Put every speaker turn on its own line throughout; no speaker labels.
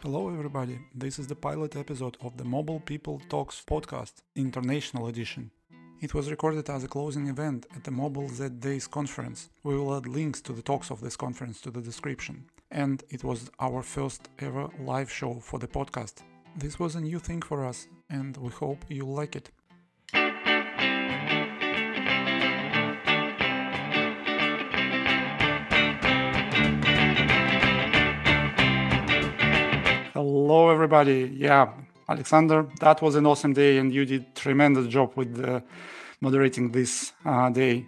Hello, everybody. This is the pilot episode of the Mobile People Talks podcast, International Edition. It was recorded as a closing event at the Mobile Z Days conference. We will add links to the talks of this conference to the description. And it was our first ever live show for the podcast. This was a new thing for us, and we hope you like it. Hello, everybody. Yeah, Alexander, that was an awesome day, and you did tremendous job with uh, moderating this uh, day.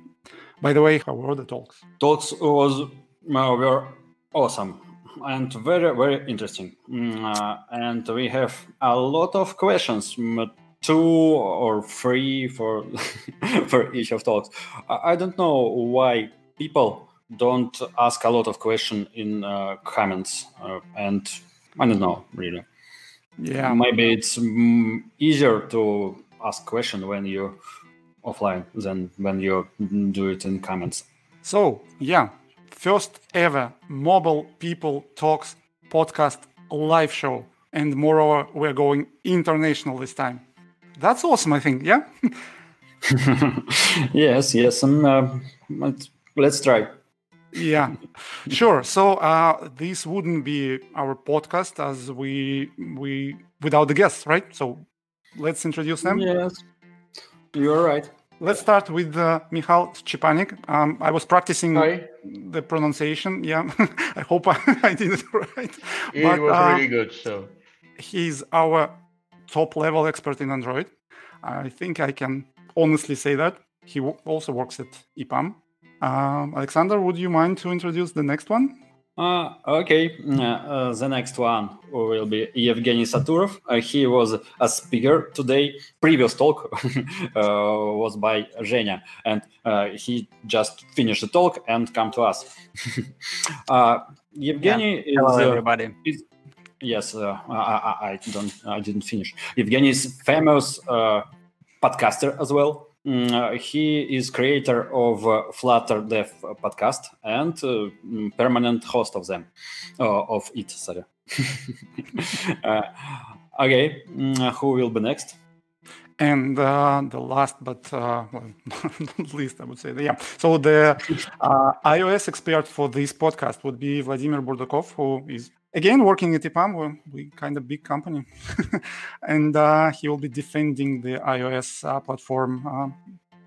By the way, how were the talks?
Talks was uh, were awesome and very very interesting, mm, uh, and we have a lot of questions. Mm, two or three for for each of talks. I, don't know why people don't ask a lot of questions in uh, comments uh, and I don't know really.
Yeah,
Maybe it's mm, easier to ask question when you're offline than when you do it in comments.
So, yeah, first ever Mobile People Talks podcast live show. And moreover, we're going international this time. That's awesome, I think. Yeah.
yes, yes. Um, uh, let's try.
Yeah, sure. So uh, this wouldn't be our podcast as we we without the guests, right? So let's introduce them.
Yes, you're right.
Let's start with uh, Michal Szczepanik. Um, I was practicing
Hi.
the pronunciation. Yeah, I hope I, I did it right.
It
But,
was
uh,
really good. So
he's our top level expert in Android. I think I can honestly say that. He also works at EPAM. Um, Alexander, would you mind to introduce the next one?
Uh, okay, uh, uh, the next one will be Evgeny Saturov. Uh, he was a speaker today. Previous talk uh, was by Zhenya, and uh, he just finished the talk and come to us. uh, Evgeny is
Hello,
uh,
everybody.
yes, uh, I, I, I don't, I didn't finish. Evgeny is famous uh, podcaster as well. Mm, uh, he is creator of uh, Flutter Dev podcast and uh, mm, permanent host of them, uh, of it. Sorry. uh, okay, mm, who will be next?
And uh, the last, but well, not least, I would say, yeah. So the iOS expert for this podcast would be Vladimir Burdakov, who is again working at EPAM. We're we kind of big company, and uh, he will be defending the iOS uh, platform. Uh,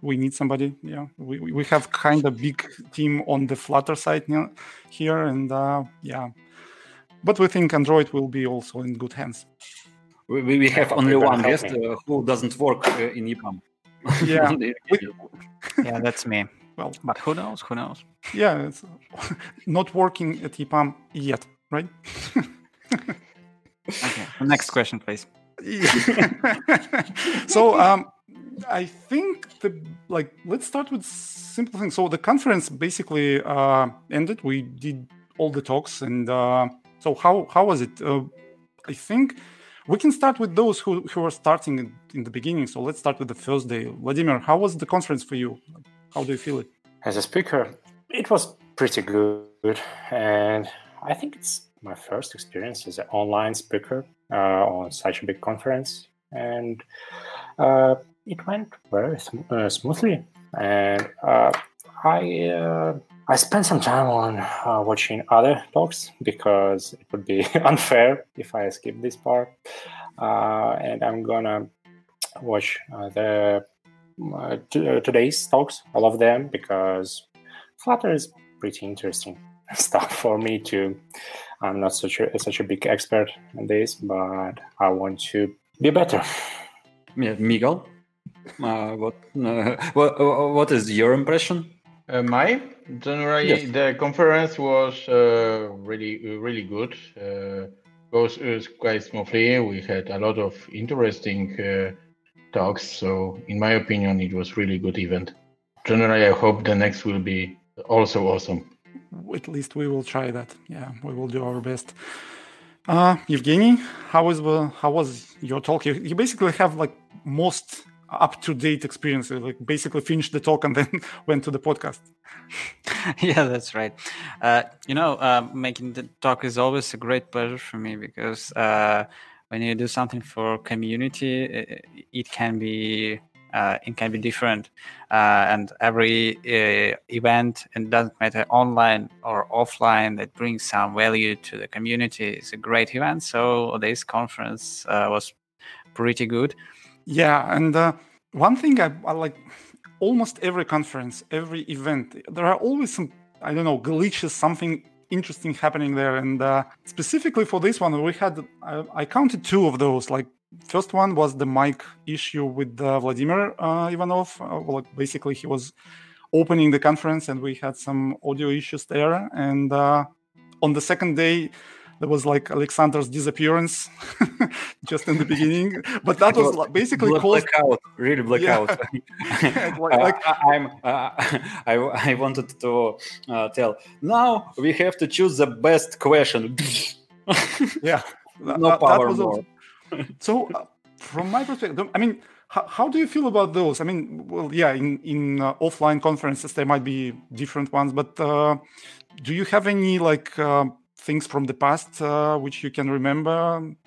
we need somebody. Yeah, we, we we have kind of big team on the Flutter side now, here, and uh, yeah, but we think Android will be also in good hands.
We, we we have only one guest uh, who doesn't work uh, in EPAM.
Yeah. We-
Yeah, that's me.
Well,
But who knows? Who knows?
yeah, it's not working at EPAM yet, right?
Okay. Next question, please.
So um, I think the like let's start with simple things. So the conference basically uh, ended. We did all the talks, and uh, so how how was it? Uh, I think we can start with those who who are starting in, in the beginning. So let's start with the first day. Vladimir, how was the conference for you? How do you feel it?
as a speaker, it was pretty good, and I think it's my first experience as an online speaker uh, on such a big conference, and uh, it went very sm- uh, smoothly. And uh, I uh, I spent some time on uh, watching other talks because it would be unfair if I skip this part, and I'm gonna watch the t- today's talks, all of them, because Flutter is pretty interesting stuff for me too. I'm not such a such a big expert in this, but I want to be better.
Yeah, Michal, uh, what, uh, what what is your impression?
Uh, my generally
Yes.
the conference was uh, really uh, really good. Uh, goes uh, quite smoothly. We had a lot of interesting uh, talks. So in my opinion, it was really good event. Generally, I hope the next will be also awesome.
At least we will try that. Yeah, we will do our best. Uh, Evgeny, how was the how was your talk? You, you basically have like most up to date experience. Like basically finished the talk and then went to the podcast.
yeah, that's right. Uh, you know, uh, making the talk is always a great pleasure for me because uh, when you do something for community, it, it can be uh, it can be different. Uh, and every uh, event and doesn't matter online or offline that brings some value to the community. Is a great event. So this conference uh, was pretty good.
Yeah and uh, one thing I, I like almost every conference every event there are always some i don't know glitches something interesting happening there. And uh, specifically for this one we had I, I counted two of those like first one was the mic issue with uh, Vladimir uh, Ivanov. Uh, well, basically, he was opening the conference and we had some audio issues there. And uh, on the second day, there was like Alexander's disappearance just in the beginning. But that was like, basically
Black,
caused.
blackout, really blackout.
Yeah, like-
Uh,
like-
I'm, uh, I, I wanted to uh, tell. Now we have to choose the best question.
yeah.
no
that- that
power
was
more.
also- so uh, from my perspective i mean how, how do you feel about those? I mean well yeah in in uh, offline conferences there might be different ones but uh, do you have any like uh, things from the past uh, which you can remember?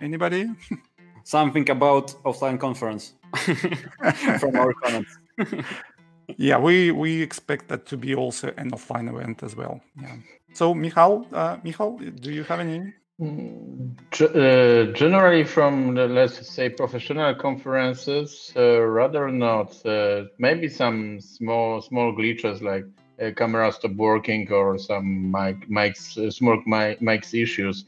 Anybody?
Something about offline conference. From our comments.
yeah we we expect that to be also an offline event as well. Yeah. So michal uh, michal do you have any
uh, generally, from the, let's say professional conferences, uh, rather not. Uh, maybe some small small glitches like a camera stop working or some mic mics uh, small mic, mics issues,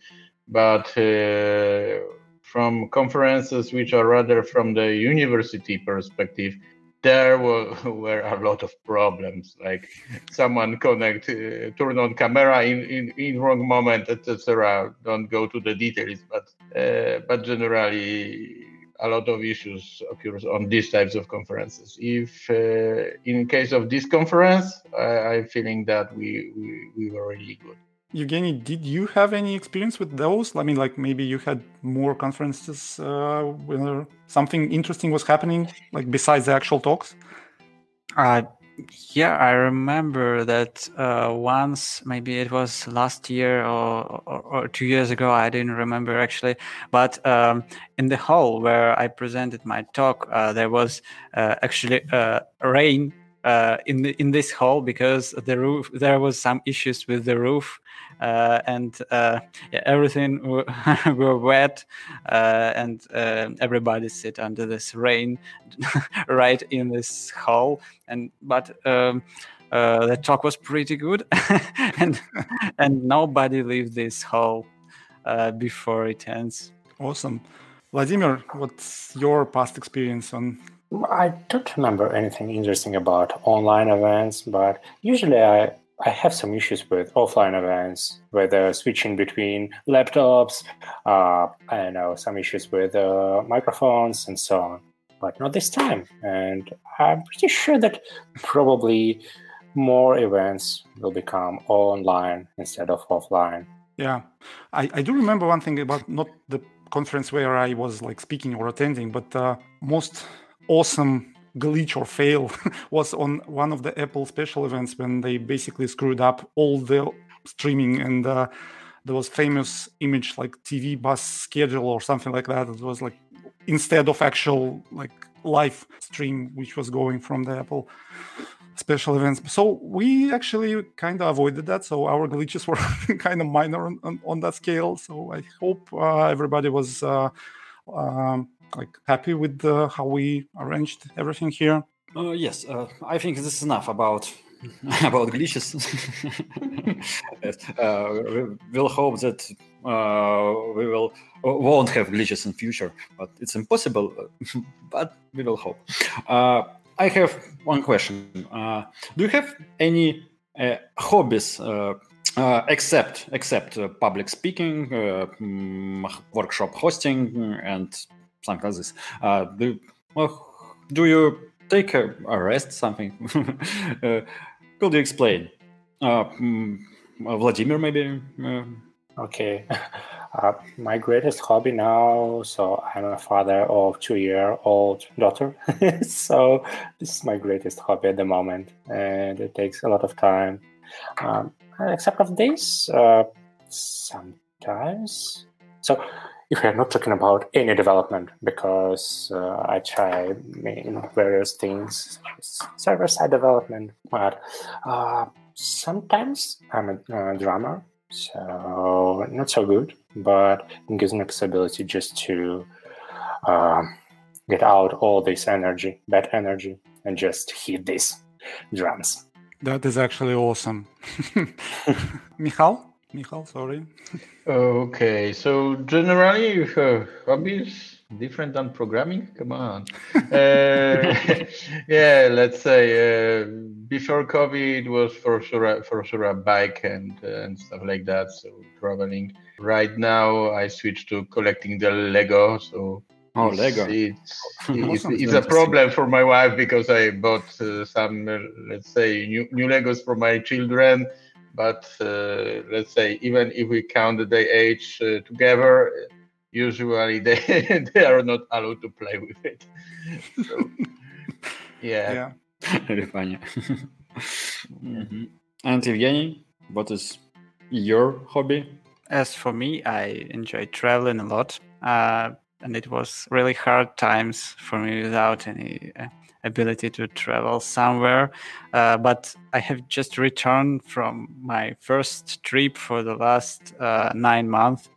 but uh, from conferences which are rather from the university perspective, there were, were a lot of problems like someone connect uh, turn on camera in, in in wrong moment etc don't go to the details but uh, but generally a lot of issues occurs on these types of conferences. If uh, in case of this conference I, i'm feeling that we, we we were really good
Evgeny, did you have any experience with those? I mean, like maybe you had more conferences uh, where something interesting was happening, like besides the actual talks.
Uh, yeah, I remember that uh, once, maybe it was last year or, or, or two years ago, I didn't remember actually. But um, in the hall where I presented my talk, uh, there was uh, actually uh, rain uh, in the, in this hall because the roof there was some issues with the roof uh, and uh, yeah, everything w- were wet uh, and uh, everybody sit under this rain right in this hall and but um, uh, the talk was pretty good and and nobody leave this hall before it ends
Awesome. Vladimir, what's your past experience on?
I don't remember anything interesting about online events, but usually I, I have some issues with offline events, whether switching between laptops, uh, I know, some issues with uh, microphones and so on. But not this time. And I'm pretty sure that probably more events will become online instead of offline.
Yeah, I, I do remember one thing about not the conference where I was like speaking or attending, but uh, most awesome glitch or fail was on one of the Apple special events when they basically screwed up all the streaming and uh, there was famous image like TV bus schedule or something like that. It was like instead of actual like live stream which was going from the Apple special events. So we actually kind of avoided that. So our glitches were kind of minor on, on, on that scale. So I hope uh, everybody was uh, um, like happy with uh, how we arranged everything here.
Uh, yes, uh, I think this is enough about about glitches. uh, we, we'll hope that uh, we will won't have glitches in future, but it's impossible. but we will hope. Uh, I have one question. Uh, do you have any uh, hobbies uh, uh, except except uh, public speaking, uh, workshop hosting, and something? Uh, do, well, do you take a, a rest? Something? uh, could you explain? Uh, mm, Vladimir, maybe. Uh,
Okay. Uh, my greatest hobby now, so I'm a father of two-year-old daughter, so this is my greatest hobby at the moment, and it takes a lot of time. Um, except of this, uh, sometimes. So if we're not talking about any development, because uh, I try in various things, server-side development, but uh, sometimes I'm a uh, drummer, so not so good, but it gives me possibility just to uh, get out all this energy, bad energy, and just hit these drums.
That is actually awesome. Michal? Michal, sorry.
Okay, so generally, uh, hobbies different than programming? Come on. Uh, yeah, let's say uh, before COVID, it was for sure for sure a bike and uh, and stuff like that. So traveling. Right now, I switched to collecting the Lego. So
oh, it's, Lego.
It's it's, it's a problem for my wife because I bought uh, some uh, let's say new new Legos for my children. But uh, let's say even if we count the age together, usually they they are not allowed to play with it. So, yeah.
Yeah.
Very funny. mm-hmm. And Evgeny, what is your hobby?
As for me, I enjoy traveling a lot, uh, and it was really hard times for me without any uh, ability to travel somewhere. Uh, but I have just returned from my first trip for the last uh, nine months,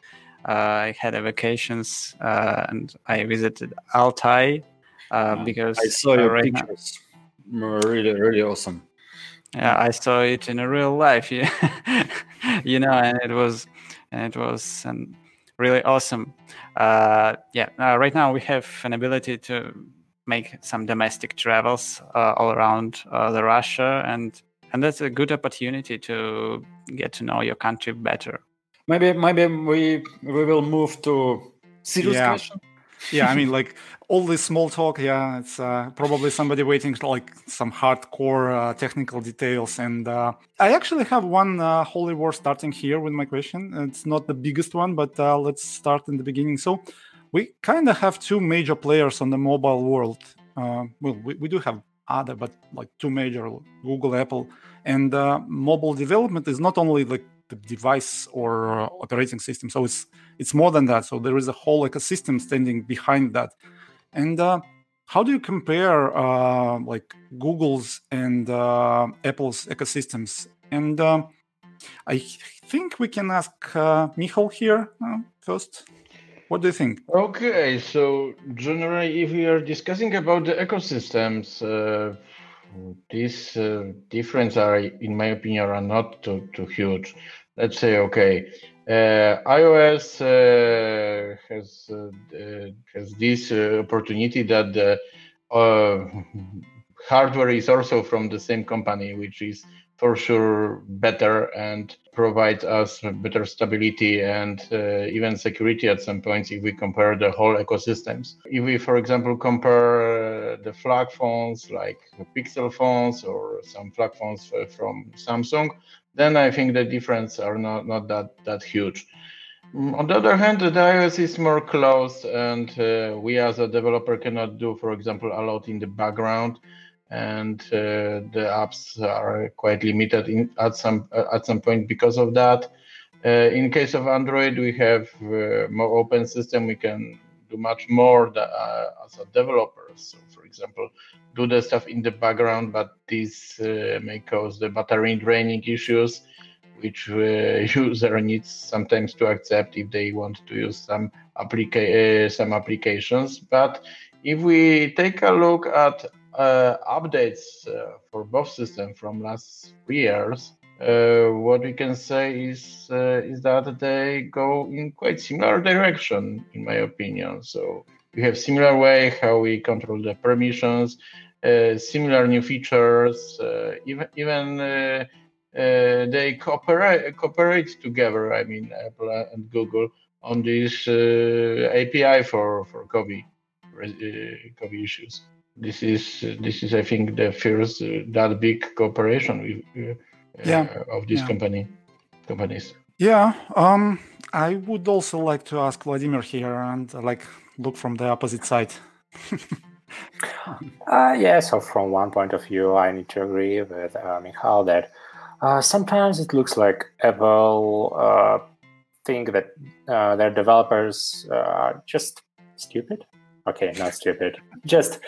uh, I had a vacations uh, and I visited Altai uh, because
I saw your right pictures. Now, really, really awesome.
Yeah, I saw it in a real life. Yeah. you know, and it was, and it was and really awesome. Uh, yeah, uh, right now we have an ability to make some domestic travels uh, all around the Russia, and and that's a good opportunity to get to know your country better.
Maybe maybe we we will move to serious
yeah.
question.
yeah, I mean, like all this small talk. Yeah, it's uh, probably somebody waiting like some hardcore uh, technical details. And uh, I actually have one uh, holy war starting here with my question. It's not the biggest one, but uh, let's start in the beginning. So we kind of have two major players on the mobile world. Uh, well, we, we do have other, but like two major, Google, Apple, and uh, mobile development is not only like the device or uh, operating system. So it's it's more than that. So there is a whole ecosystem standing behind that. And uh, how do you compare uh, like Google's and uh, Apple's ecosystems? And uh, I think we can ask uh, Michal here first. What do you think?
Okay, so generally, if we are discussing about the ecosystems, these differences are, in my opinion, are not too, too huge let's say okay uh, ios uh, has uh, uh has this uh, opportunity that the uh, hardware is also from the same company which is for sure better and provides us better stability and even security at some points if we compare the whole ecosystems if we for example compare the flag phones like pixel phones or some flag phones from samsung then I think the difference are not, not that, that huge. Mm, on the other hand, the iOS is more closed, and uh, we as a developer cannot do, for example, a lot in the background, and uh, the apps are quite limited in, at some uh, at some point because of that. Uh, in case of Android, we have uh, more open system. We can do much more uh, as a developer. So, for example, do the stuff in the background, but this uh, may cause the battery draining issues, which user needs sometimes to accept if they want to use some applica- some applications. But if we take a look at updates uh, for both systems from last three years, uh, what we can say is is that they go in quite similar direction, in my opinion. So we have similar way how we control the permissions, uh, similar new features, uh, even even uh, uh they cooperate cooperate together. I mean, Apple and Google on this uh, API for for COVID COVID issues. This is this is I think the first that big cooperation with,
yeah.
of this
yeah.
company companies.
Yeah, um, I would also like to ask Vladimir here and uh, like look from the opposite side.
uh, yeah, so from one point of view, I need to agree with uh, Michal that uh, sometimes it looks like Apple uh, think that uh, their developers are just stupid. Okay, not stupid, just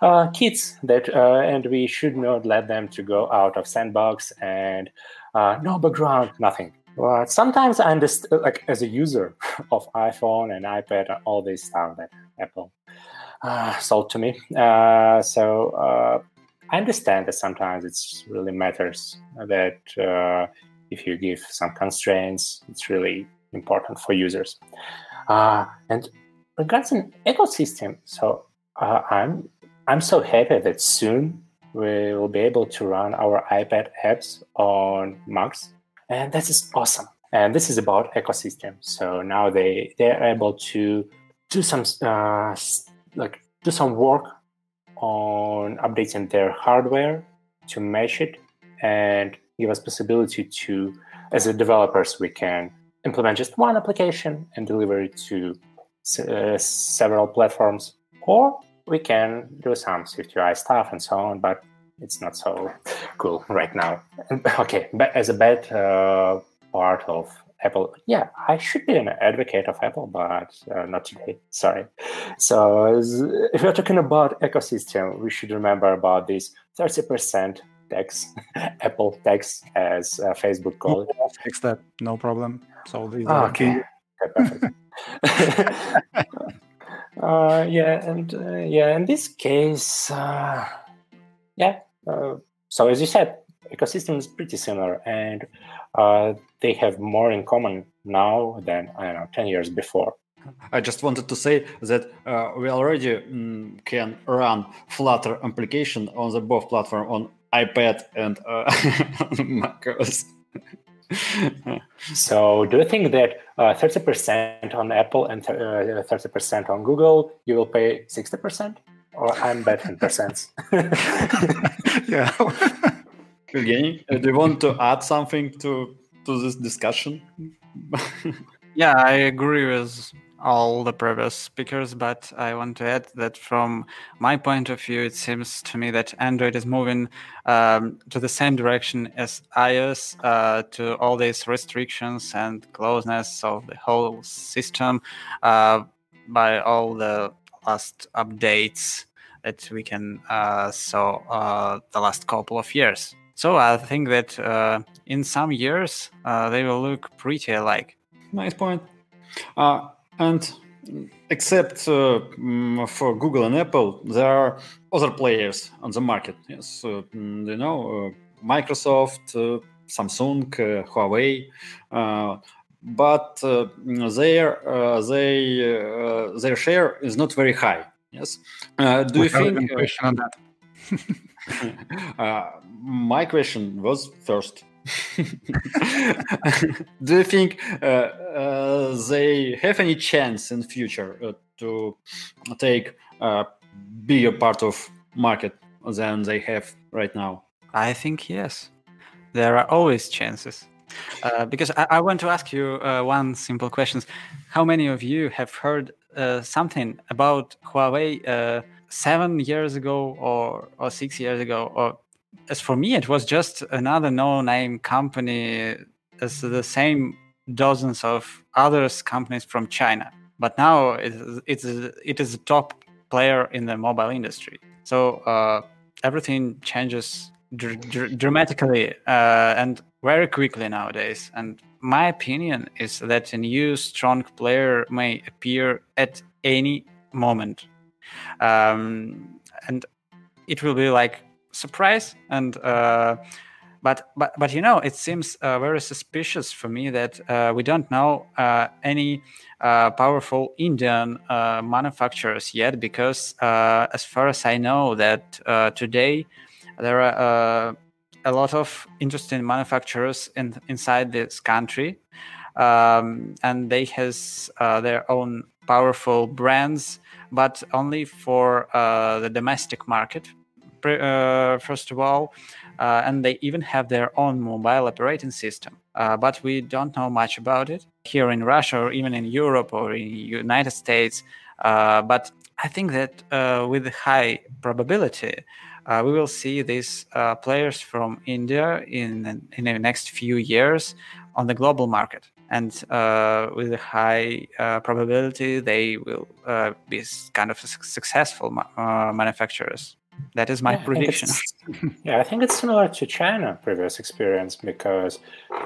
uh, kids that, uh, and we should not let them to go out of sandbox and uh, no background, nothing but sometimes I understand, like as a user of iPhone and iPad and all this stuff that Apple uh, sold to me. Uh, so uh, I understand that sometimes it's really matters that uh, if you give some constraints, it's really important for users. Uh, and regards an ecosystem, so uh, I'm I'm so happy that soon we will be able to run our iPad apps on Macs and this is awesome. And this is about ecosystem so now they they're able to do some uh, like do some work on updating their hardware to match it and give us possibility to as a developers we can implement just one application and deliver it to uh, several platforms or we can do some SwiftUI stuff and so on but it's not so cool right now. okay, but as a bad uh, part of Apple, yeah, I should be an advocate of Apple, but uh, not today. Sorry. So if we're talking about ecosystem, we should remember about this 30% tax, Apple tax, as uh, Facebook called it.
Fix that, no problem. So these
oh, okay. okay uh, yeah, and uh, yeah, in this case, uh, yeah, uh, so as you said, ecosystem is pretty similar, and uh, they have more in common now than I don't know ten years before.
I just wanted to say that uh, we already mm, can run Flutter application on the both platform on iPad and uh, macOS.
so, do you think that uh, thirty percent on Apple and uh, thirty percent on Google, you will pay sixty percent? or I'm betting percent.
yeah.
Evgeny, uh, do you want to add something to to this discussion?
yeah, I agree with all the previous speakers, but I want to add that from my point of view, it seems to me that Android is moving um, to the same direction as iOS uh, to all these restrictions and closeness of the whole system uh, by all the last updates that we can uh, saw uh, the last couple of years. So I think that uh, in some years uh, they will look pretty alike.
Nice point. Uh, and except uh, mm, for Google and Apple, there are other players on the market. Yes, mm, you know, Microsoft, Samsung, Huawei but uh, their uh, they uh, their share is not very high. Yes. do
we
you think?
question on that.
my question was first. do you think they have any chance in future to take a bigger part of market than they have right now?
I think yes. There are always chances. Uh, because I, I, want to ask you uh, one simple question: How many of you have heard uh, something about Huawei uh, seven years ago, or or six years ago? Or as for me, it was just another no-name company, as the same dozens of others companies from China. But now it is, it's it is a top player in the mobile industry. So uh, everything changes dr- dr- dramatically, and very quickly nowadays. And my opinion is that a new strong player may appear at any moment. Um, and it will be like surprise and uh, but but but you know it seems uh, very suspicious for me that uh, we don't know uh, any uh, powerful Indian uh, manufacturers yet because as far as I know that today there are a lot of interesting manufacturers in, inside this country, um, and they has uh, their own powerful brands, but only for uh, the domestic market. Uh, first of all, uh, and they even have their own mobile operating system. Uh, but we don't know much about it here in Russia or even in Europe or in United States. Uh, but I think that uh, with high probability, uh, we will see these uh, players from India in in the next few years on the global market, and with a high probability, they will be kind of successful ma- manufacturers. That is my
Yeah,
prediction.
yeah, I think it's similar to China previous experience because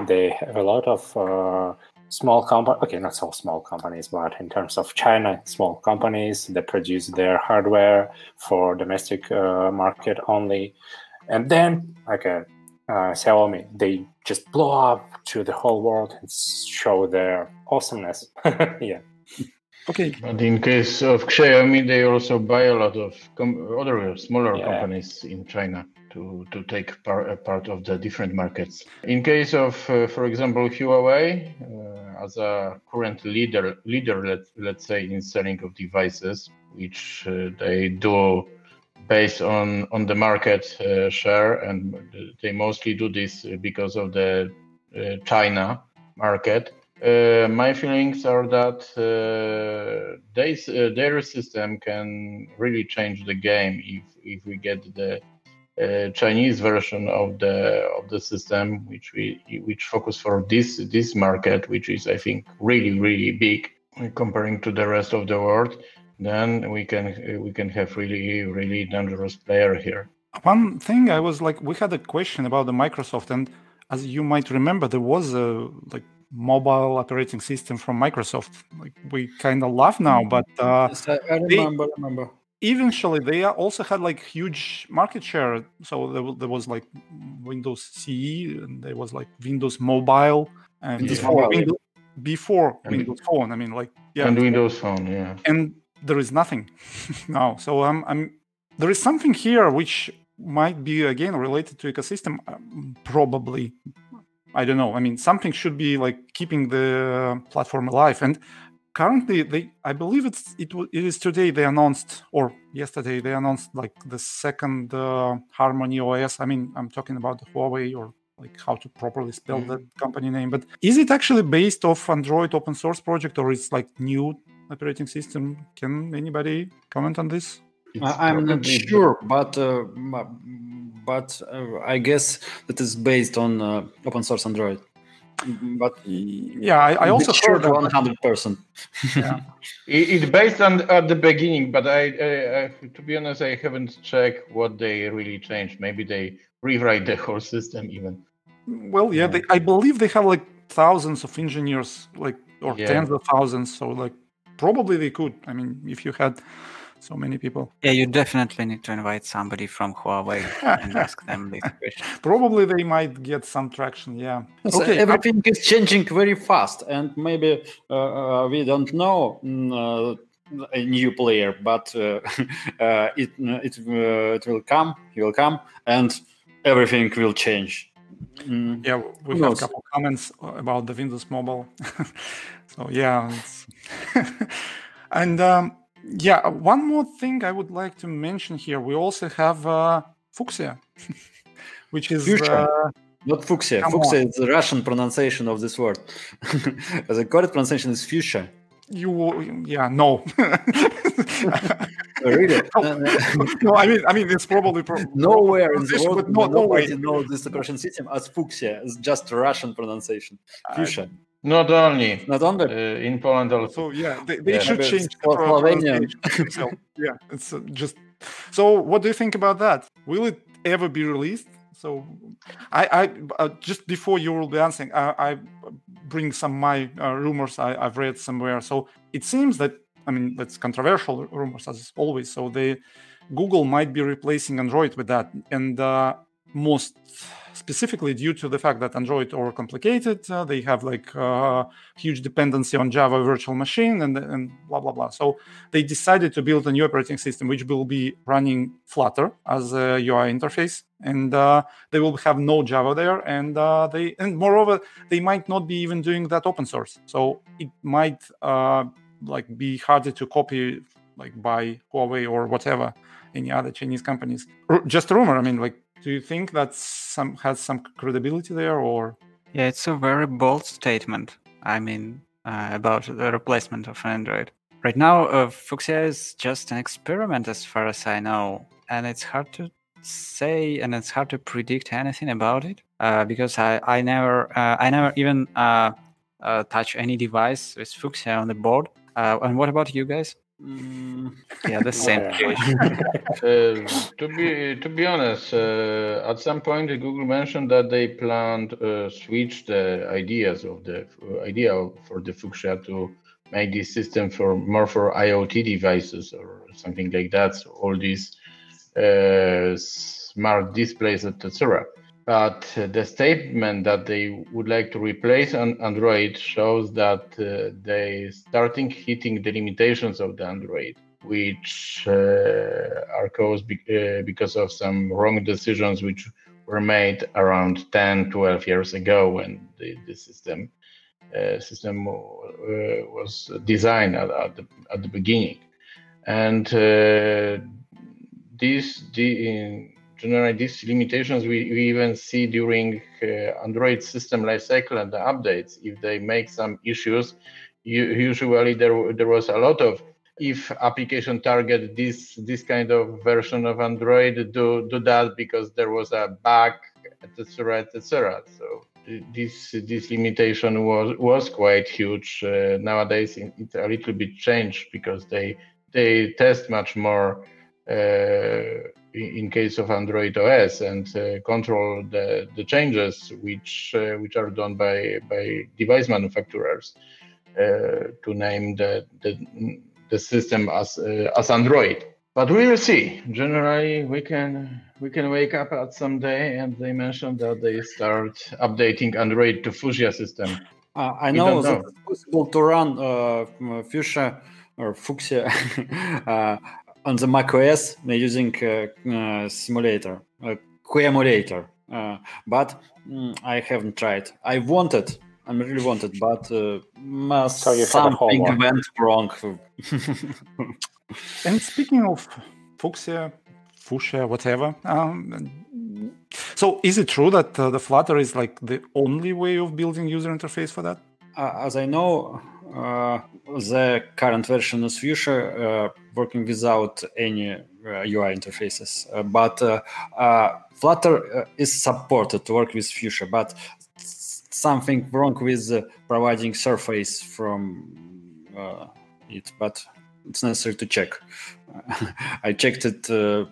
they have a lot of uh, small companies. Okay, not so small companies, but in terms of China, small companies that produce their hardware for domestic uh, market only, and then like a uh, Xiaomi, they just blow up to the whole world and show their awesomeness. yeah.
Okay,
But in case of Xiaomi, they also buy a lot of com- other smaller
Yeah.
companies in China to, to take par- a part of the different markets. In case of, uh, for example, Huawei, uh, as a current leader, leader let, let's say, in selling of devices, which uh, they do based on, on the market uh, share, and they mostly do this because of the uh, China market. Uh, my feelings are that uh, they, uh, their system can really change the game if if we get the uh, Chinese version of the of the system, which we which focus for this this market, which is I think really really big comparing to the rest of the world. Then we can we can have really really dangerous player here.
one thing I was like, we had a question about the Microsoft, and as you might remember, there was a like mobile operating system from Microsoft. Like we kind of laugh now, but uh,
Yes, I, I
They-
remember. remember.
eventually they also had like huge market share. So there was, there was like Windows CE, and there was like Windows Mobile, and
Windows
before,
yeah.
Windows, before
And-
Windows Phone. I mean, like yeah,
And Windows Phone, yeah.
and there is nothing now. So I'm, I'm there is something here which might be again related to ecosystem. Um, probably, I don't know. I mean, something should be like keeping the platform alive. And currently, they, I believe it's it, wa- it is today they announced or yesterday they announced like the second uh, Harmony OS. I mean, I'm talking about the Huawei or like how to properly spell the company name. But is it actually based off Android open source project or it's like new operating system? Can anybody comment on this?
It's
I, I'm not sure, but uh, m- but uh, I guess that is based on uh, open source Android. But
Yeah, I, I also
sure
heard that.
one hundred percent.
It, it's based on at the beginning, but I, I, I, to be honest, I haven't checked what they really changed. Maybe they rewrite the whole system even.
Well, yeah, they, I believe they have like thousands of engineers, like or
Yeah.
tens of thousands. So like probably they could. I mean, if you had so many people,
Yeah, you definitely need to invite somebody from Huawei and ask them this question.
probably they might get some traction. Yeah.
So
Okay.
everything is changing very fast, and maybe uh, uh, we don't know mm, uh, a new player, but uh, uh, it it uh, it will come. He will come, and everything will change. Mm.
Yeah, we
Who
have a
knows?
couple comments about the Windows Mobile. so yeah, it's and um, yeah, one more thing I would like to mention here. We also have uh, Fuchsia, which is uh,
Not fuchsia.
Come
fuchsia
on.
is the Russian pronunciation of this word. the correct pronunciation is fuchsia.
you. Yeah, no,
Oh, really?
no. I mean, I mean, it's probably pro-
Nowhere in the world,
but no, no
nobody knows this operation system as fuchsia. It's just Russian pronunciation. Fuchsia.
Not only
Not only.
uh, in Poland also.
So yeah, they, they
Yeah.
should
Maybe
change
it's
the pro- pronunciation itself. yeah, it's uh, just. So, what do you think about that? Will it ever be released? So, I, I uh, just before you will be answering, I, I bring some my uh, rumors I, I've read somewhere. So it seems that I mean that's controversial rumors as always. So they Google might be replacing Android with that, and uh, most specifically due to the fact that Android overcomplicated. Uh, they have like uh, huge dependency on Java virtual machine and and blah blah blah. So they decided to build a new operating system which will be running Flutter as a UI interface, and uh, they will have no Java there. And uh, they and moreover they might not be even doing that open source. So it might uh, like be harder to copy like by Huawei or whatever any other Chinese companies. R- just a rumor. I mean, like Do you think that some has some credibility there, or
Yeah, it's a very bold statement. I mean, uh, about the replacement of Android. Right now, uh, Fuchsia is just an experiment, as far as I know, and it's hard to say and it's hard to predict anything about it uh, because I, I never uh, I never even uh, uh, touch any device with Fuchsia on the board. And what about you guys?
Mm,
Yeah, the same
Yeah.
Uh, to be to be honest, uh, at some point Google mentioned that they planned uh, switch the ideas of the uh, idea for the Fuchsia to make this system for more for IoT devices or something like that. So all these uh, smart displays, etc. But uh, the statement that they would like to replace an Android shows that uh, they starting hitting the limitations of the Android which uh, are caused be- uh, because of some wrong decisions which were made around 10 12 years ago when the, the system uh, system uh, was designed at, at, the, at the beginning. And uh, these the, generally these limitations we, we even see during uh, android system lifecycle and the updates. If they make some issues u- usually there there was a lot of if application target this this kind of version of android do do that because there was a bug etc etc so th- this this limitation was was quite huge. Uh, nowadays it, it a little bit changed because they they test much more uh, in case of android os and uh, control the the changes which uh, which are done by by device manufacturers uh, to name the the the system as uh, as Android. But we will see. Generally, we can we can wake up at some day and they mentioned that they start updating Android to Fuchsia system.
Uh, I know that
know.
it's possible to run uh, Fuchsia or Fuchsia uh, on the macOS using uh, uh, simulator, uh, QEmulator. Uh, but mm, I haven't tried. I wanted, I am really wanted, but uh,
So you had a
something went wrong.
And speaking of Fuchsia, Fuchsia, whatever. Um, so is it true that uh, the Flutter is like the only way of building user interface for that?
Uh, as I know, the current version is Fuchsia uh, working without any uh, UI interfaces. Uh, but uh, uh, Flutter uh, is supported to work with Fuchsia, but something wrong with uh, providing surface from uh, it. But it's necessary to check. I checked it uh,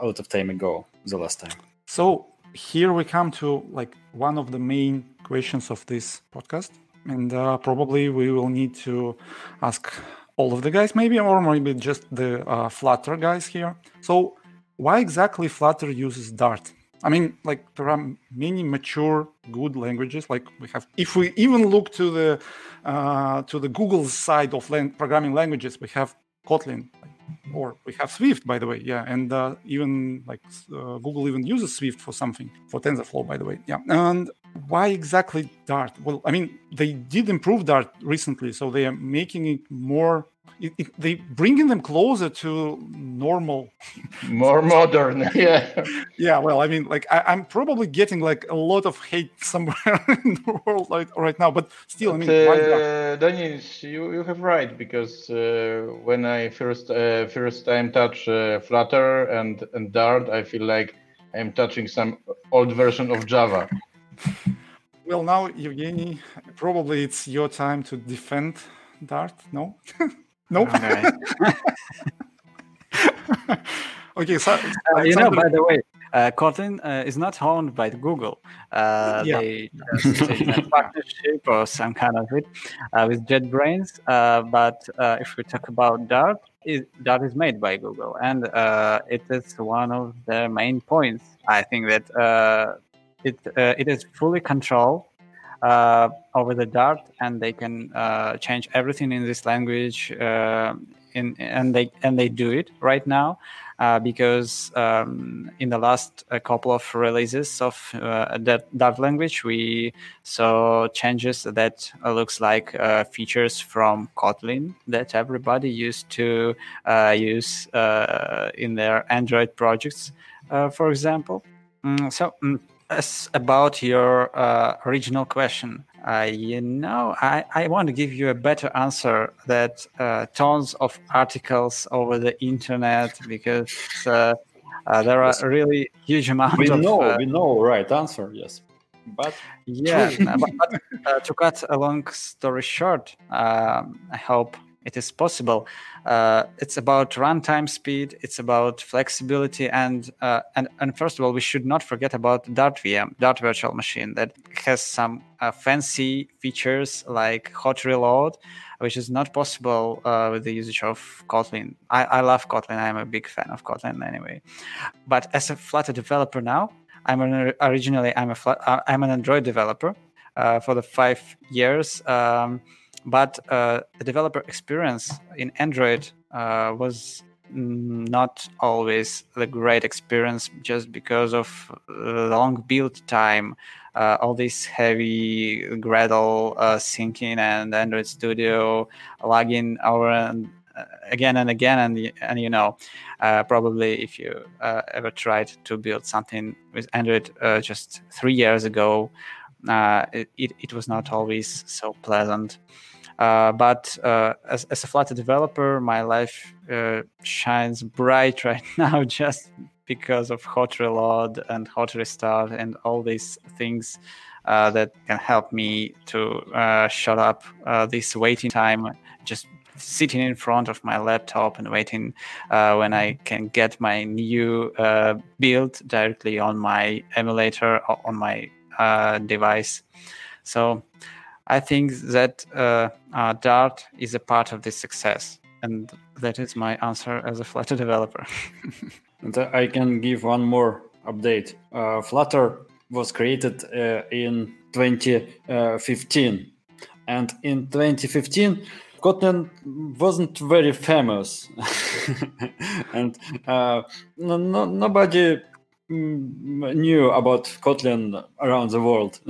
a lot of time ago, the last time.
So here we come to like one of the main questions of this podcast, and uh, probably we will need to ask all of the guys, maybe, or maybe just the uh, Flutter guys here. So why exactly Flutter uses Dart? I mean, like there are many mature, good languages. Like we have, if we even look to the uh, to the Google side of lang- programming languages, we have Kotlin, or we have Swift, by the way. Yeah, and uh, even like uh, Google even uses Swift for something for TensorFlow, by the way. Yeah, and why exactly Dart? Well, I mean, they did improve Dart recently, so they are making it more. It, it, they bringing them closer to normal
More modern, yeah.
yeah well i mean like I, i'm probably getting like a lot of hate somewhere in the world like, right now but still i mean
But,
why
uh, Denis, you, you have right because uh, when I first uh, first time touch uh, Flutter and and Dart, I feel like I'm touching some old version of Java.
Well now evgeny probably it's your time to defend dart no no
Okay.
so
Uh, you know, by the way, uh, Kotlin uh, is not owned by Google. Uh,
Yeah.
They just a partnership or some kind of it uh, with JetBrains. Uh, but uh, if we talk about Dart, it, Dart is made by Google, and uh, it is one of the main points. I think that uh, it uh, it is fully controlled uh, over the Dart, and they can uh, change everything in this language. Uh, in, and they and they do it right now uh, because um, in the last uh, couple of releases of that Dart language, we saw changes that looks like features from Kotlin that everybody used to use in their Android projects, for example. Mm, so, mm, as about your uh, original question, uh, you know, I, I want to give you a better answer that uh, tons of articles over the internet because uh, uh, there are really huge amounts
We
of.
know,
uh,
we know, right answer, yes. But
yeah, but, but uh, to cut a long story short, um, I hope it is possible. Uh, it's about runtime speed. It's about flexibility, and uh, and and first of all, we should not forget about Dart VM, Dart Virtual Machine, that has some uh, fancy features like hot reload, which is not possible uh, with the usage of Kotlin. I, I love Kotlin. I'm a big fan of Kotlin anyway. But as a Flutter developer now, I'm an, originally I'm a Flut- uh, I'm an Android developer uh, for the five years. Um, but uh, the developer experience in Android uh, was not always the great experience just because of long build time, uh, all this heavy Gradle uh, syncing and Android Studio logging over and uh, again and again and and you know uh, probably if you uh, ever tried to build something with Android uh, just three years ago, uh, it, it was not always so pleasant. Uh, but uh, as, as a Flutter developer, my life uh, shines bright right now just because of hot reload and hot restart and all these things uh, that can help me to uh, shut up uh, this waiting time just sitting in front of my laptop and waiting when I can get my new build directly on my emulator or on my device. So I think that uh, uh, Dart is a part of this success, and that is my answer as a Flutter developer.
And I can give one more update. Uh, Flutter was created uh, in 2015, and in 2015, Kotlin wasn't very famous, and uh, no, no, nobody mm, knew about Kotlin around the world,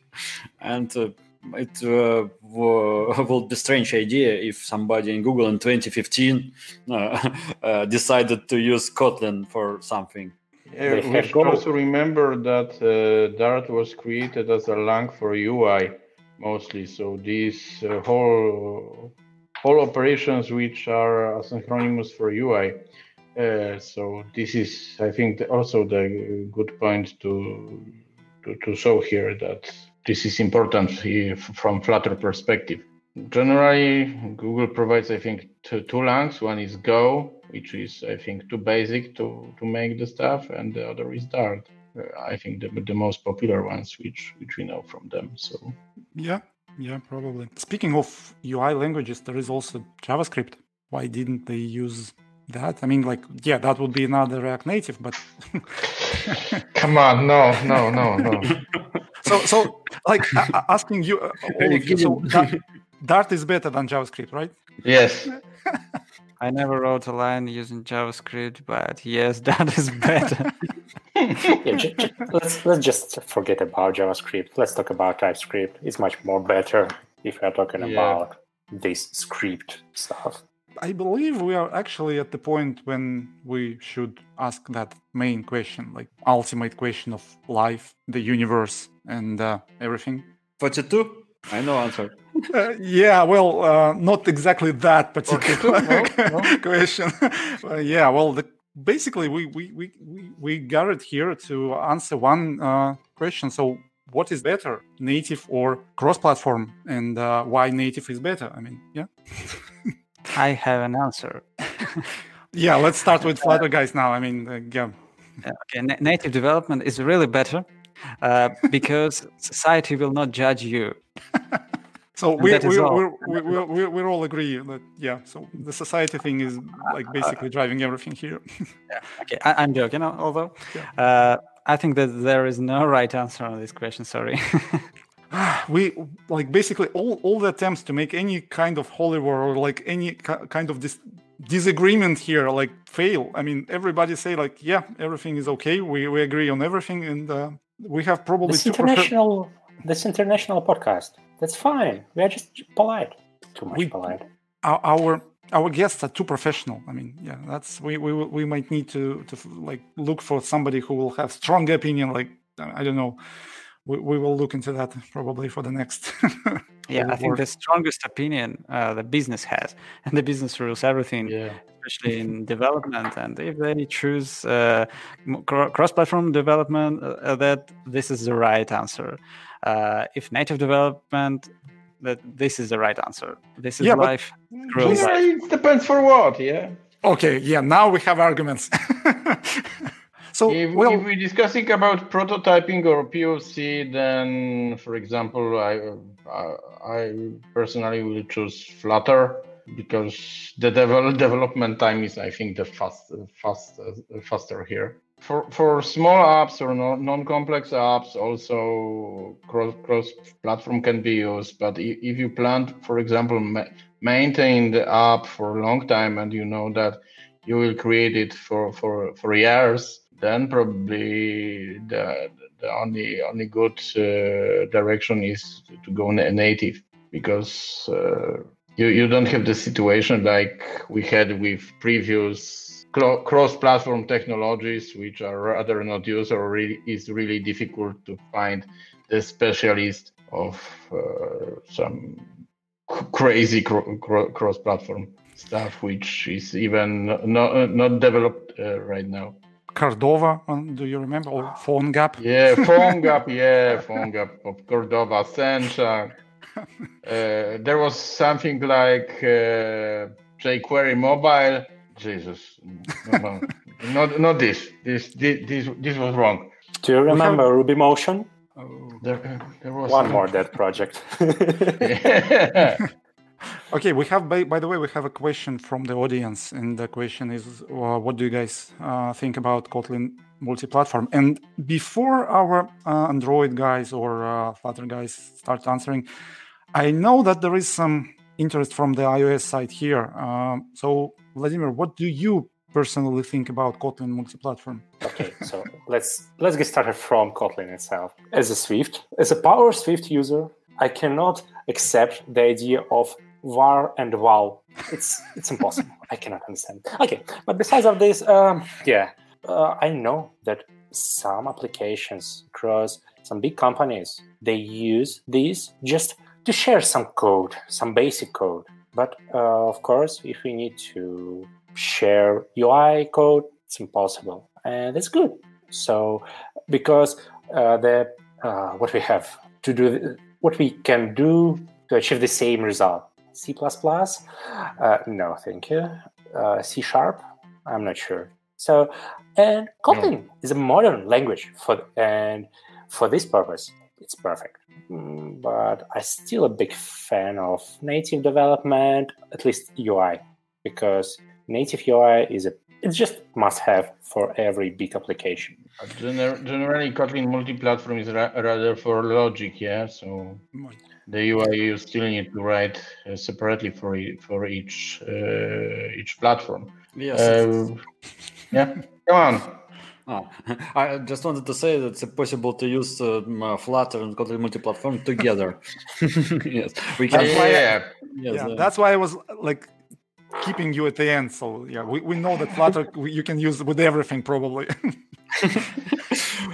and. It uh, w- would be a strange idea if somebody in Google in 2015 uh, uh, decided to use Kotlin for something.
Yeah, we should
Go.
also remember that uh, Dart was created as a lang for UI mostly. So these uh, whole whole operations which are asynchronous for UI. Uh, so this is, I think, also the good point to to, to show here that this is important from Flutter perspective. Generally, Google provides, I think, two, two langs. One is Go, which is, I think, too basic to, to make the stuff, and the other is Dart. Uh, I think the, the most popular ones, which which we know from them. So
Yeah, yeah, probably. Speaking of UI languages, there is also JavaScript. Why didn't they use that? I mean, like, yeah, that would be another React Native, but
come on, no, no, no, no.
so, so, like, a- a- asking you, uh, all of you, so Dart, Dart is better than JavaScript, right?
yes,
I never wrote a line using JavaScript, but yes, that is better.
Yeah, ju- ju- let's let's just forget about JavaScript. Let's talk about TypeScript. It's much more better if we're talking
Yeah.
about this script stuff.
I believe we are actually at the point when we should ask that main question, like ultimate question of life, the universe, and uh, everything.
42? I know answer.
Uh, yeah, well, uh, not exactly that particular
no, no.
question. Yeah, well, the, basically, we, we, we, we, gathered here to answer one uh, question. So, what is better, native or cross-platform, and uh, why native is better? I mean, yeah,
I have an answer.
yeah. Let's start with Flutter guys now. I mean, uh, yeah,
okay, na- native development is really better uh, because society will not judge you.
So
And
we we
all.
we we we we we all agree that yeah. So the society thing is like basically driving everything here.
yeah, Okay, I, I'm joking, although
Yeah.
uh, I think that there is no right answer on this question. Sorry.
we like basically all all the attempts to make any kind of holy war or like any ki- kind of this disagreement here like fail. I mean, everybody say like yeah, everything is okay. We we agree on everything, and uh, we have probably
This
two prefer-
international, this international podcast. That's fine. We are just polite. Too much
We-
polite.
our, our our guests are too professional. I mean, yeah, that's we we we might need to to like look for somebody who will have strong opinion. Like I don't know, we, we will look into that probably for the next.
yeah, I think the strongest opinion uh, the business has, and the business rules everything.
Yeah.
Especially in development, and if they choose uh, cross-platform development, uh, that this is the right answer. Uh, if native development, that this is the right answer. This is
Yeah, but-
life.
It depends for what, yeah.
okay, yeah, now we have arguments. so
If,
well,
if we're discussing about prototyping or POC, then, for example, I I, I personally will choose Flutter because the devel- development time is, I think, the fast, fast, faster here. For for small apps or non- non-complex apps, also cross cross platform can be used. But if you plan, for example, ma- maintain the app for a long time and you know that you will create it for for for years then probably the the only only good uh, direction is to go na- native because uh, you you don't have the situation like we had with previous cross-platform technologies which are rather not used or really is really difficult to find the specialist of uh, some crazy cro- cro- cross-platform stuff which is even not not developed uh, right now
Cordova, do you remember? Or PhoneGap?
yeah, PhoneGap. yeah, PhoneGap of Cordova, Sencha. Uh, there was something like uh, jQuery Mobile. Jesus, no, no, not not this. This this this, this was wrong.
Do you remember RubyMotion?
There, there was
One
some-
more dead project.
Yeah.
Okay, we have, by, by the way, we have a question from the audience, and the question is, uh, what do you guys uh, think about Kotlin multi-platform? And before our uh, Android guys or uh, Flutter guys start answering, I know that there is some interest from the iOS side here. Um, so, Vladimir, what do you personally think about Kotlin multi-platform?
okay, so let's let's get started from Kotlin itself. As a Swift, as a Power Swift user, I cannot accept the idea of var and val. It's it's impossible. I cannot understand. Okay, but besides of this, um, yeah, uh, I know that some applications across some big companies they use these just to share some code, some basic code. But uh, of course, if we need to share UI code, it's impossible, and it's good. So because uh, the uh, what we have to do, what we can do to achieve the same result. C++? Uh, no, thank you. Uh, C sharp? I'm not sure. So, and Kotlin is a modern language for and for this purpose, it's perfect. Mm, But I'm still a big fan of native development, at least UI, because native UI is a it's just must have for every big application.
Gener- generally, Kotlin multi-platform is ra- rather for logic, yeah. So the UI you still need to write uh, separately for e- for each uh, each platform.
Yes.
Uh, yeah, come on.
Oh, I just wanted to say that it's possible to use uh, uh, Flutter and Kotlin multi-platform together. yes, we can.
That's why I-
yeah,
yes,
yeah,
uh,
that's why I was like keeping you at the end. So yeah, we, we know that Flutter we- you can use with everything probably.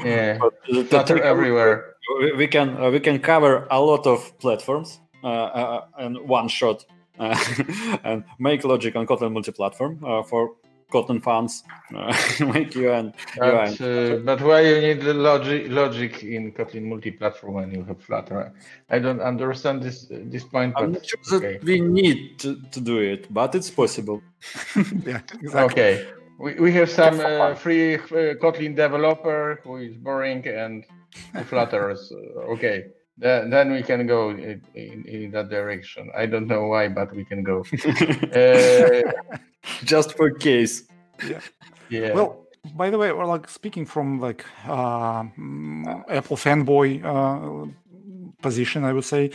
yeah.
but, uh,
Flutter
technically,
everywhere.
We- we can uh, we can cover a lot of platforms uh, uh, in one shot uh, and make logic on Kotlin multi-platform uh, for Kotlin fans. Uh, make you and
But, uh, but why you need the logic logic in Kotlin multi-platform when you have Flutter? I don't understand this this point.
I'm
But
not sure
okay.
that we need to, to do it, but it's possible.
yeah, exactly.
Okay. We, we have some uh, free uh, Kotlin developer who is boring and who flutters. Uh, okay. Then, then we can go in, in, in that direction. I don't know why, but we can go. Uh,
Just for case.
yeah. yeah.
Well, by the way, or like speaking from like uh, mm, Apple fanboy uh, position, I would say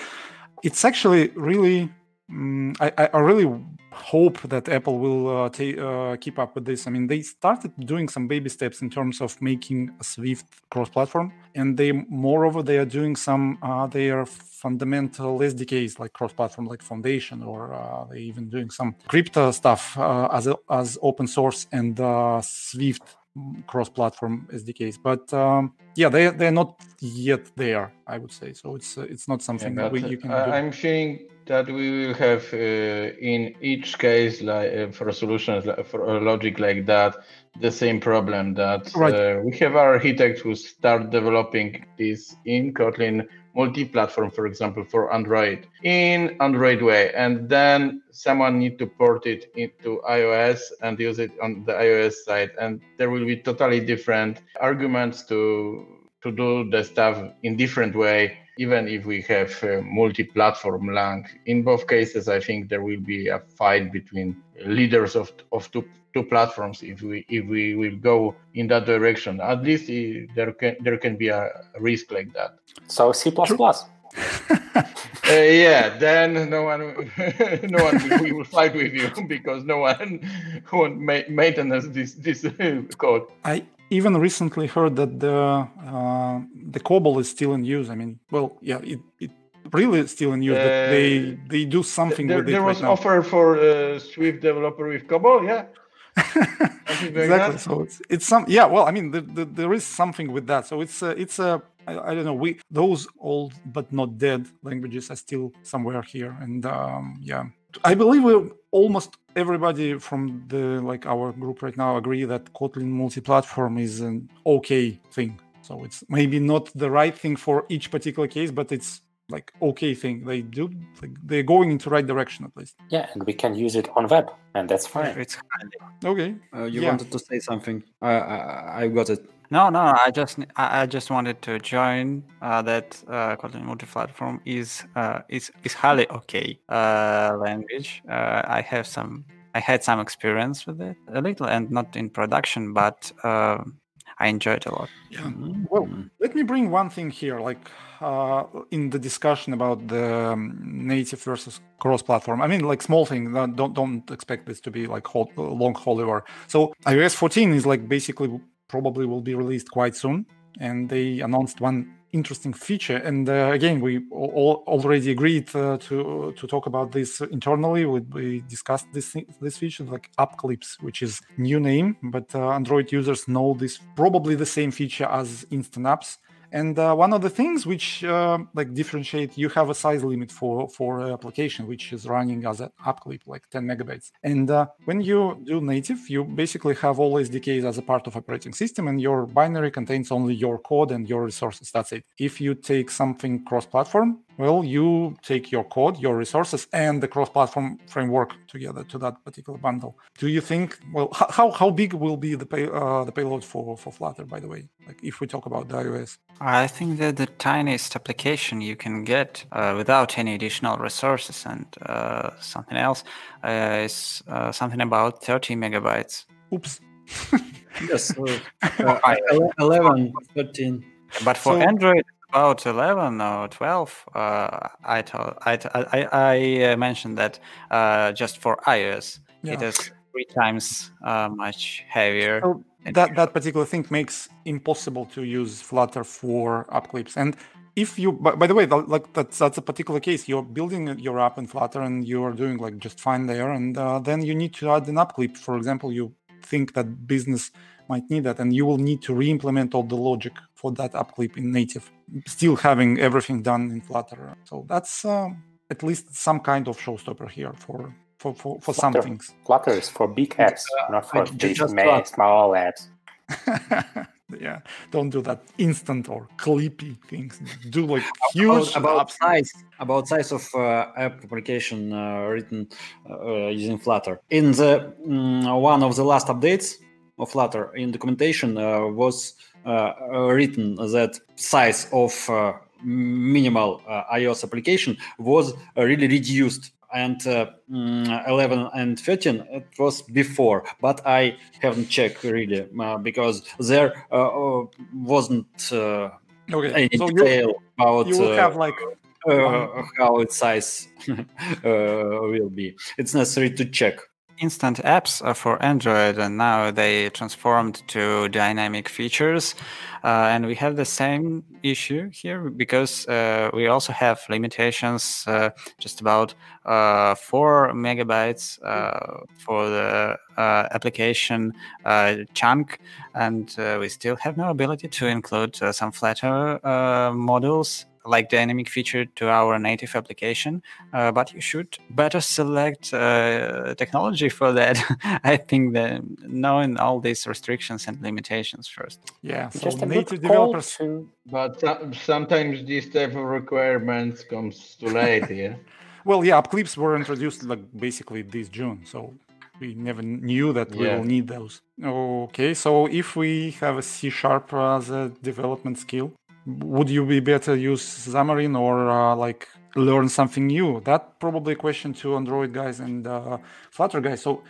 it's actually really. mm I, I- I really hope that Apple will uh, ta- uh, keep up with this. I mean, they started doing some baby steps in terms of making Swift cross-platform, and they, moreover, they are doing some uh, their fundamental SDKs like cross-platform, like Foundation, or uh, they even doing some crypto stuff uh, as a, as open source and uh, Swift cross-platform SDKs. But um, yeah, they they're not yet there. I would say so. It's uh, it's not something
Yeah,
that we, you can
uh,
do.
I'm feeling that we will have uh, in each case, like uh, for solutions like, for a logic like that, the same problem that
Right.
uh, we have our architects who start developing this in Kotlin multi-platform, for example, for Android in Android way, and then someone need to port it into iOS and use it on the iOS side, and there will be totally different arguments to to do the stuff in different way even if we have uh, multi-platform lang. In both cases i think there will be a fight between leaders of, of two, two platforms if we if we will go in that direction. At least uh, there can there can be a risk like that.
So C++.
uh, yeah then no one no one will, will fight with you because no one won't ma- maintenance this this uh, code.
I even recently heard that the uh, the COBOL is still in use. I mean, well, yeah, it, it really is still in use, but they
Uh,
they do something
there,
with it
there
right
was
now.
offer for uh, swift developer with cobol yeah
exactly.
that?
So it's it's some yeah. Well, I mean, the, the, there is something with that. So it's a, it's a I, I don't know. We those old but not dead languages are still somewhere here, and um, yeah, I believe we're almost everybody from the like our group right now agree that Kotlin multi-platform is an okay thing. So it's maybe not the right thing for each particular case, but it's like okay thing. They do like, they're going into the right direction at least.
Yeah, and we can use it on web, and that's fine.
It's handy.
Okay.
Uh, you
Yeah.
wanted to say something. I, I, I got it.
No, no, I just I, I just wanted to join uh, that uh, Kotlin multi-platform is uh, is is highly okay uh, language. Uh, I have some I had some experience with it a little and not in production, but uh, I enjoyed it a lot.
Yeah. Well, let me bring one thing here, like uh, in the discussion about the um, native versus cross-platform. I mean, like small thing. uh, Don't don't expect this to be like hot, long holy war. So iOS 14 is like basically probably will be released quite soon, and they announced one interesting feature. And uh, again, we all, already agreed uh, to to talk about this internally. We, we discussed this this feature like App Clips, which is new name, but uh, Android users know this probably the same feature as Instant Apps. And uh, one of the things which uh, like differentiate, you have a size limit for for a application which is running as an app clip, like 10 megabytes. And uh, when you do native, you basically have all SDKs as a part of operating system, and your binary contains only your code and your resources. That's it. If you take something cross-platform, well, you take your code, your resources, and the cross-platform framework together to that particular bundle. Do you think? Well, how how big will be the pay, uh, the payload for for Flutter? By the way, like if we talk about the iOS.
I think that the tiniest application you can get uh, without any additional resources and uh, something else uh, is uh, something about 30 megabytes.
Oops.
Yes. Uh, uh, 11, 13.
But for
So-
Android, it's about 11 or 12. Uh, I, told, I, I, I uh, mentioned that uh, just for iOS, it
Yeah.
is three times uh, much heavier.
So that that particular thing makes impossible to use Flutter for app clips. And if you, by, by the way, like that's that's a particular case. You're building your app in Flutter and you are doing like just fine there, and uh, then you need to add an app clip. For example, you think that business might need that, and you will need to re-implement all the logic for that app clip in native, still having everything done in Flutter. So that's uh, at least some kind of showstopper here for for for, for some things.
Flutter is for big apps, not for
ju-
big,
just
small apps.
yeah, don't do that instant or clippy things. Do like huge
About, about size, about size of uh, app application uh, written uh, using Flutter. In the mm, one of the last updates of Flutter in documentation uh, was uh, written that size of uh, minimal uh, iOS application was uh, really reduced. And uh, mm, 11 and 13 it was before, but I haven't checked really uh, because there uh, wasn't uh,
Okay,
any
so you
detail about
you will
uh,
have like
uh, how its size uh, will be. It's necessary to check
instant apps for Android, and now they transformed to dynamic features. Uh, and we have the same issue here because uh, we also have limitations uh, just about uh, four megabytes uh, for the uh, application chunk, and we still have no ability to include some Flutter modules like dynamic feature to our native application, uh, but you should better select uh, technology for that. I think that knowing all these restrictions and limitations first.
Yeah,
so Just
native developers.
To... But sometimes these type of requirements comes too late. Yeah.
well, yeah, clips were introduced like basically this June, so we never knew that yeah. we will need those. Okay, so if we have a C sharp as a development skill, would you be better use Xamarin or uh, like learn something new? That probably a question to Android guys and uh, Flutter guys. So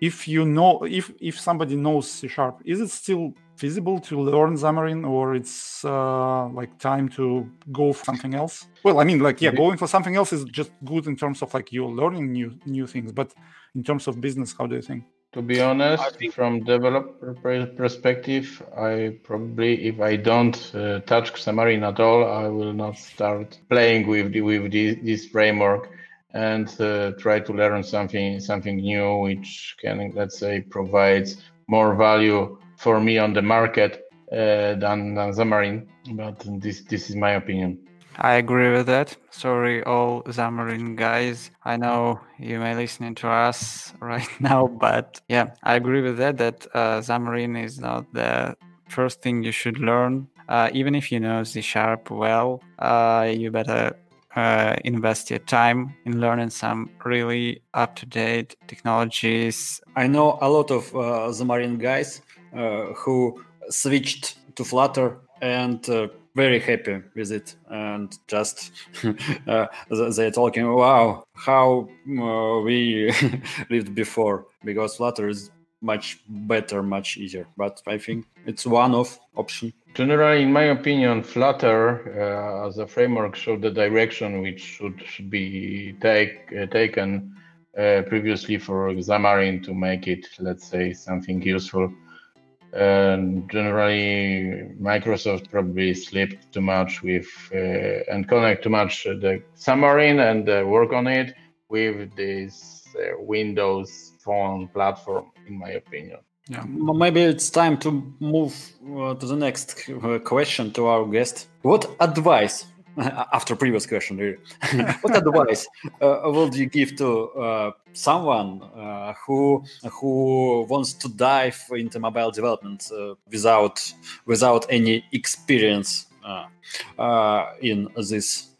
if you know if if somebody knows C sharp, is it still feasible to learn Xamarin or it's uh, like time to go for something else? Well, I mean, like yeah, going for something else is just good in terms of like you're learning new new things, but in terms of business, how do you think?
To be honest, think... from developer perspective, I probably, if I don't uh, touch Xamarin at all, I will not start playing with the, with the, this framework and uh, try to learn something something new, which can, let's say, provides more value for me on the market uh, than, than Xamarin. But this this is my opinion.
I agree with that. Sorry, all Xamarin guys. I know you may listening to us right now, but yeah, I agree with that. That uh, Xamarin is not the first thing you should learn. Uh, even if you know C sharp well, uh, you better uh, invest your time in learning some really up to date technologies.
I know a lot of uh, Xamarin guys uh, who switched to Flutter and uh, very happy with it and just uh, they're talking wow how uh, we lived before because flutter is much better much easier but i think it's one of option.
Generally in my opinion flutter uh, as a framework showed the direction which should, be take, uh, taken uh, previously for xamarin to make it let's say something useful and generally Microsoft probably slipped too much with uh, and connect too much the Xamarin and uh, work on it with this uh, Windows phone platform, in my opinion.
Yeah, maybe it's time to move uh, to the next uh, question to our guest. What advice after previous question really. what advice uh, would you give to uh, someone uh, who who wants to dive into mobile development uh, without without any experience uh, uh, in this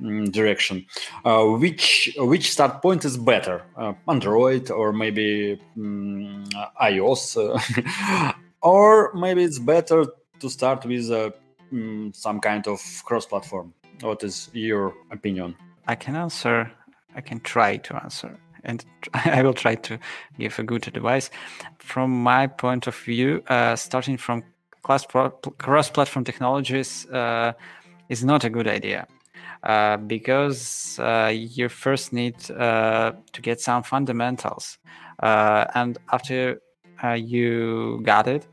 mm, direction? Which which start point is better android or maybe um, ios? Or maybe it's better to start with um, some kind of cross platform what is your opinion?
I can answer. I can try to answer, and I will try to give a good advice. From my point of view, uh, starting from cross-platform technologies uh, is not a good idea. Uh, because uh, you first need uh, to get some fundamentals. Uh, and after you got it,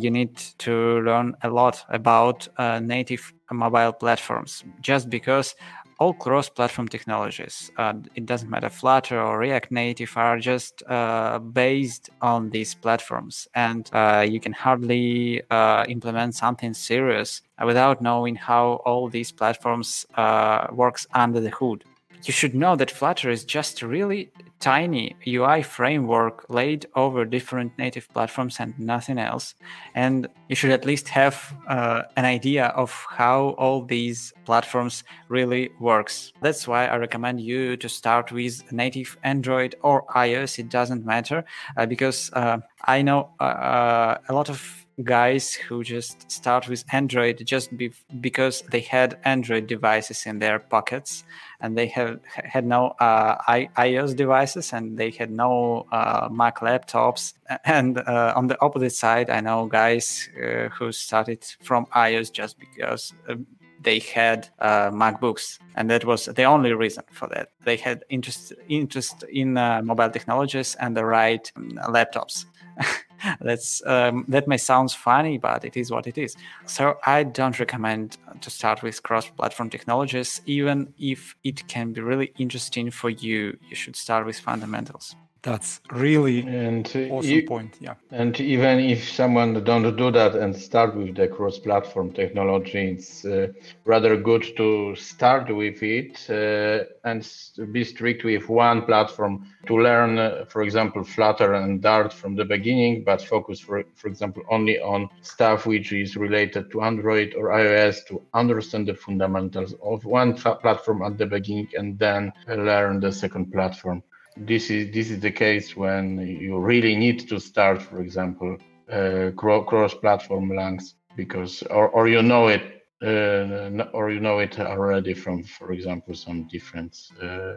you need to learn a lot about native mobile platforms. Just because all cross-platform technologies uh, it doesn't matter flutter or react native are just uh, based on these platforms. And uh, you can hardly uh, implement something serious without knowing how all these platforms uh, works under the hood. You should know that Flutter is just really tiny UI framework laid over different native platforms and nothing else. And you should at least have uh, an idea of how all these platforms really works. That's why I recommend you to start with native Android or iOS. It doesn't matter uh, because uh, I know uh, uh, a lot of guys who just start with Android just be- because they had Android devices in their pockets and they have had no uh, I- iOS devices and they had no uh, Mac laptops. And uh, on the opposite side, I know guys uh, who started from iOS just because uh, they had uh, MacBooks, and that was the only reason for that. They had interest interest in uh, mobile technologies and the right um, laptops. That's um, that may sound funny, but it is what it is. So I don't recommend to start with cross-platform technologies, even if it can be really interesting for you. You should start with fundamentals.
That's really
and
awesome point. Yeah.
And even if someone don't do that and start with the cross-platform technology, it's uh, rather good to start with it uh, and be strict with one platform to learn, uh, for example, Flutter and Dart from the beginning, but focus, for, for example, only on stuff which is related to Android or iOS to understand the fundamentals of one platform at the beginning and then uh, learn the second platform this is this is the case when you really need to start, for example, uh, cross-platform Langs because or, or you know it uh, or you know it already from, for example, some different uh,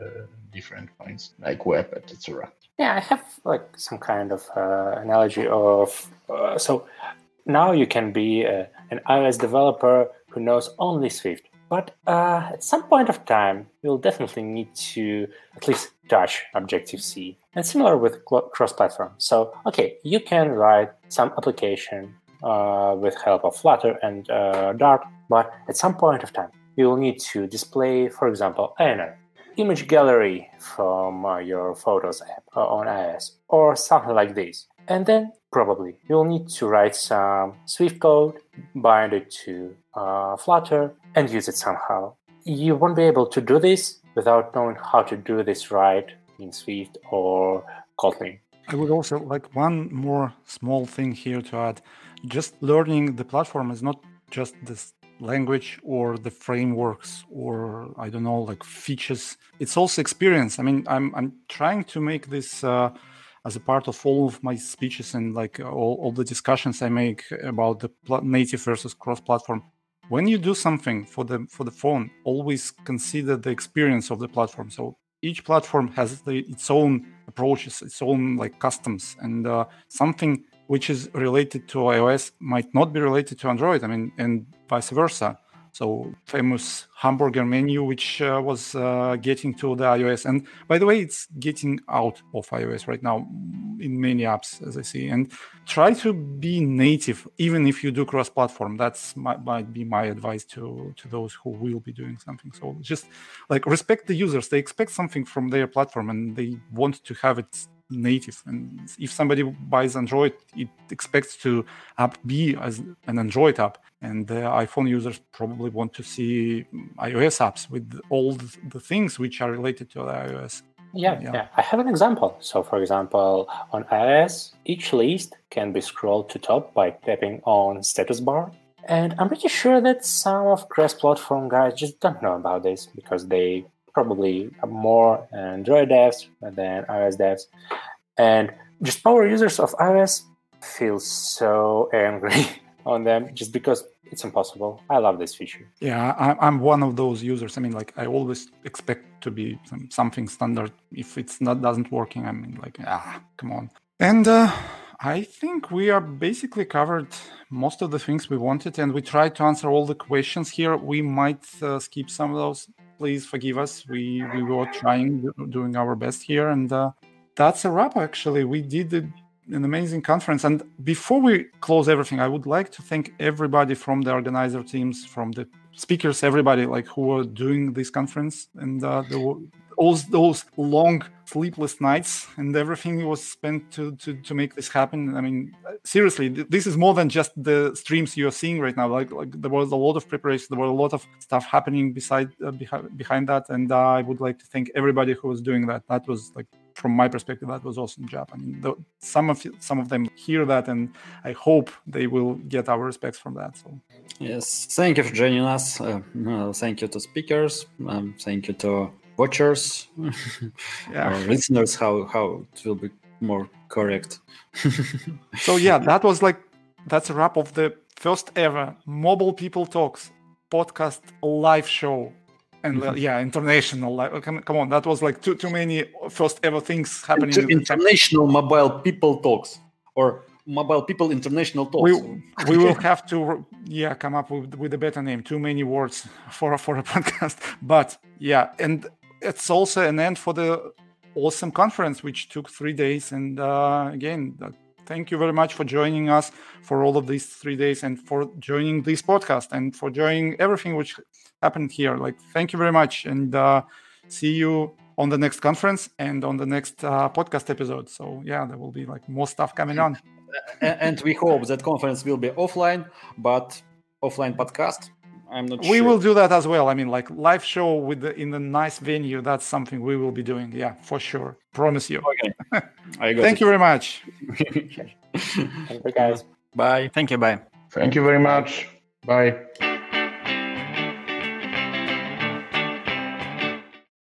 different points like web, etc.
Yeah, I have like some kind of uh, analogy of uh, so now you can be uh, an iOS developer who knows only Swift. But uh, at some point of time, you'll definitely need to at least touch Objective C. And similar with cross-platform. So, okay, you can write some application uh, with help of Flutter and uh, Dart, but at some point of time, you'll need to display, for example, an image gallery from uh, your Photos app uh, on iOS, or something like this. And then probably you'll need to write some Swift code, bind it to uh, Flutter, and use it somehow. You won't be able to do this without knowing how to do this right in Swift or Kotlin.
I would also like one more small thing here to add. Just learning the platform is not just this language or the frameworks or I don't know like features. It's also experience. I mean, I'm I'm trying to make this uh, as a part of all of my speeches and like all, all the discussions I make about the native versus cross-platform when you do something for the for the phone always consider the experience of the platform. So each platform has the, its own approaches its own like customs. And uh, something which is related to ios might not be related to android i mean and vice versa so famous hamburger menu, which uh, was uh, getting to the iOS. And by the way, it's getting out of iOS right now in many apps, as I see. And try to be native, even if you do cross-platform. That's might, might be my advice to to those who will be doing something. So just like respect the users. They expect something from their platform, and they want to have it native. And if somebody buys Android, it expects to app be as an Android app. And the iPhone users probably want to see iOS apps with all the things which are related to the iOS.
Yeah, yeah, yeah, I have an example. So, for example, on iOS, each list can be scrolled to top by tapping on status bar. And I'm pretty sure that some of cross-platform guys just don't know about this because they probably more Android devs than iOS devs. And just power users of iOS feel so angry on them just because it's impossible. I love this feature.
Yeah, I'm one of those users. I mean, like I always expect to be some, something standard. If it's not doesn't working, I mean, like ah, come on. And uh, I think we are basically covered most of the things we wanted, and we tried to answer all the questions here. We might uh, skip some of those. Please forgive us. We we were trying, doing our best here, and uh, that's a wrap. Actually, we did an amazing conference. And before we close everything, I would like to thank everybody from the organizer teams, from the speakers, everybody like who were doing this conference, and uh, the, all those long sleepless nights and everything was spent to, to to make this happen. I mean, seriously, this is more than just the streams you're seeing right now. Like like there was a lot of preparation, there was a lot of stuff happening beside uh, behind, behind that, and uh, I would like to thank everybody who was doing that. That was like from my perspective, that was awesome job. I mean, the, some of some of them hear that, and I hope they will get our respects from that. So,
yes, thank you for joining us. Uh, thank you to speakers. Um, thank you to watchers, yeah. or listeners. How how it will be more correct.
so yeah, that was like that's a wrap of the first ever Mobile People Talks podcast live show and uh, yeah, international. Like, come, come on, that was like too too many first ever things happening.
Inter- international mobile people talks, or mobile people international talks.
We we will have to yeah come up with with a better name. Too many words for for a podcast, but yeah, and it's also an end for the awesome conference which took three days. And uh, again, uh, thank you very much for joining us for all of these three days and for joining this podcast and for joining everything which happened here. Like, thank you very much, and uh, see you on the next conference and on the next uh, podcast episode. So yeah, there will be like more stuff coming on.
and we hope that conference will be offline, but offline podcast. I'm not
we
sure.
will do that as well. I mean, like live show with the, in a nice venue. That's something we will be doing. Yeah, for sure. Promise you.
Okay. I got
Thank
it.
you very much.
Thank you, guys.
Bye.
Thank you. Bye.
Thank you very much. Bye.